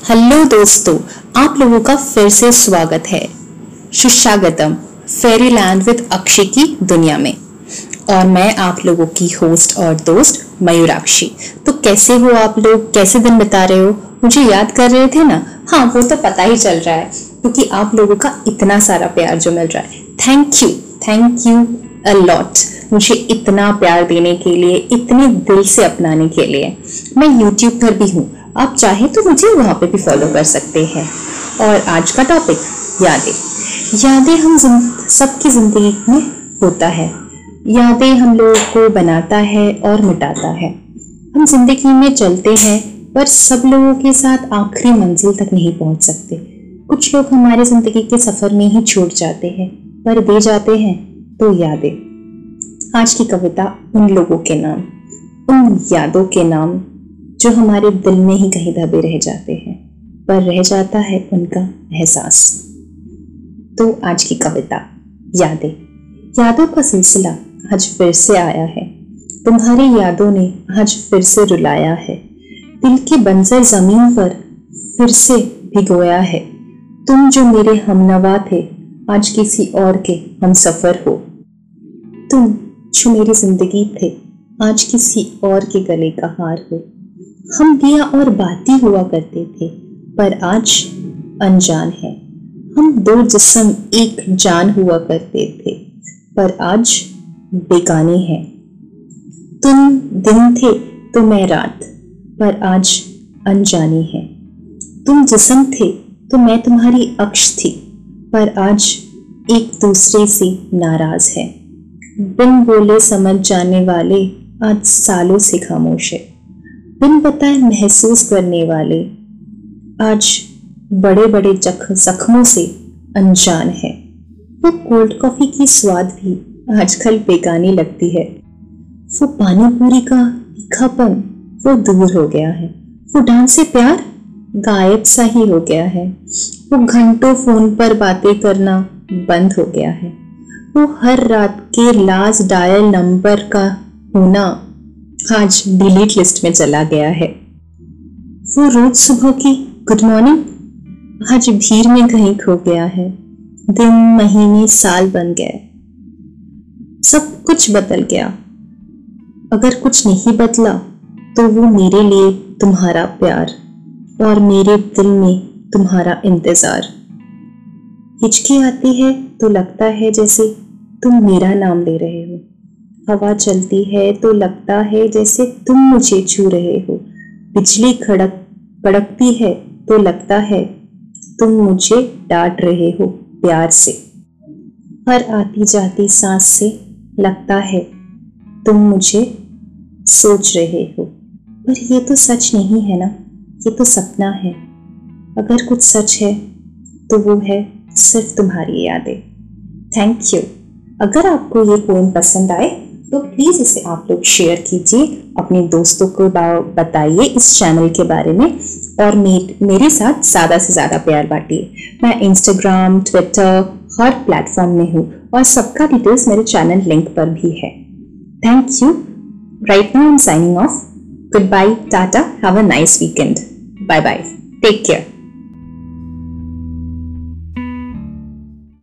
Hello दोस्तों, आप लोगों का फिर से स्वागत है। सुस्वागतम फेरी लैंड विद अक्षय की दुनिया में। और मैं आप लोगों की होस्ट और दोस्त मयूराक्षी। तो कैसे हो आप लोग? कैसे दिन बिता रहे हो? मुझे याद कर रहे थे ना? हाँ वो तो पता ही चल रहा है, क्योंकि आप लोगों का इतना सारा प्यार जो मिल रहा है। Thank you thank you a lot मुझे इतना प्यार देने के लिए, इतने दिल से अपनाने के लिए। मैं यूट्यूब पर भी हूँ आप चाहे तो मुझे वहाँ पे भी फॉलो कर सकते हैं। और आज का टॉपिक यादें। यादें हम सबकी ज़िंदगी में होता है। यादें हम लोगों को बनाता है और मिटाता है। हम ज़िंदगी में चलते हैं, पर सब लोगों के साथ आखिरी मंजिल तक नहीं पहुँच सकते। कुछ लोग हमारे ज़िंदगी के सफ़र में ही छूट जाते हैं, पर दे जाते हैं तो यादें। आज की कविता उन लोगों के नाम, उन यादों के नाम। जो हमारे दिल में ही कहीं दबे रह जाते हैं, पर रह जाता है उनका एहसास। तो आज की कविता, यादें। यादों का सिलसिला आज फिर से आया है। तुम्हारी यादों ने आज फिर से रुलाया है। दिल की बंजर ज़मीन पर फिर से भिगोया है। तुम जो मेरे हमनवा थे, आज किसी और के हम सफ़र हो। तुम जो मेरी ज़िंदगी थे, आज किसी और के गले का हार हो। हम दिया और बाती हुआ करते थे, पर आज अनजान है। हम दो जिसम एक जान हुआ करते थे, पर आज बेगाने हैं। तुम दिन थे तो मैं रात, पर आज अनजानी है। तुम जिस्म थे तो मैं तुम्हारी अक्ष थी, पर आज एक दूसरे से नाराज़ है। बिन बोले समझ जाने वाले आज सालों से खामोश है। बिन बताए महसूस करने वाले आज बड़े बड़े जख, जख्मों से अनजान है। वो कोल्ड कॉफ़ी की स्वाद भी आजकल बेगानी लगती है। वो पानी पूरी का तीखापन वो दूर हो गया है। वो डांस से प्यार गायब सा ही हो गया है। वो घंटों फ़ोन पर बातें करना बंद हो गया है। वो हर रात के लास्ट डायल नंबर का होना आज डिलीट लिस्ट में चला गया है। वो रोज सुबह की गुड मॉर्निंग आज भीड़ में कहीं खो गया है। दिन, महीने, साल बन गए। सब कुछ बदल गया। अगर कुछ नहीं बदला तो वो मेरे लिए तुम्हारा प्यार और मेरे दिल में तुम्हारा इंतज़ार। हिचकी आती है तो लगता है जैसे तुम मेरा नाम ले रहे हवा चलती है तो लगता है जैसे तुम मुझे छू रहे हो। बिजली खड़क, कड़कती है तो लगता है तुम मुझे डांट रहे हो प्यार से। हर आती जाती सांस से लगता है तुम मुझे सोच रहे हो। पर ये तो सच नहीं है ना? ये तो सपना है। अगर कुछ सच है तो वो है सिर्फ़ तुम्हारी यादें। थैंक यू अगर आपको ये पोएम पसंद आए तो प्लीज़ इसे आप लोग शेयर कीजिए, अपने दोस्तों को बताइए इस चैनल के बारे में। और मेरे साथ ज़्यादा से ज़्यादा प्यार बांटिए। मैं इंस्टाग्राम ट्विटर हर प्लेटफॉर्म में हूँ और सबका डिटेल्स मेरे चैनल लिंक पर भी है। Thank you right now I am signing off goodbye ta-ta have a nice weekend bye bye take care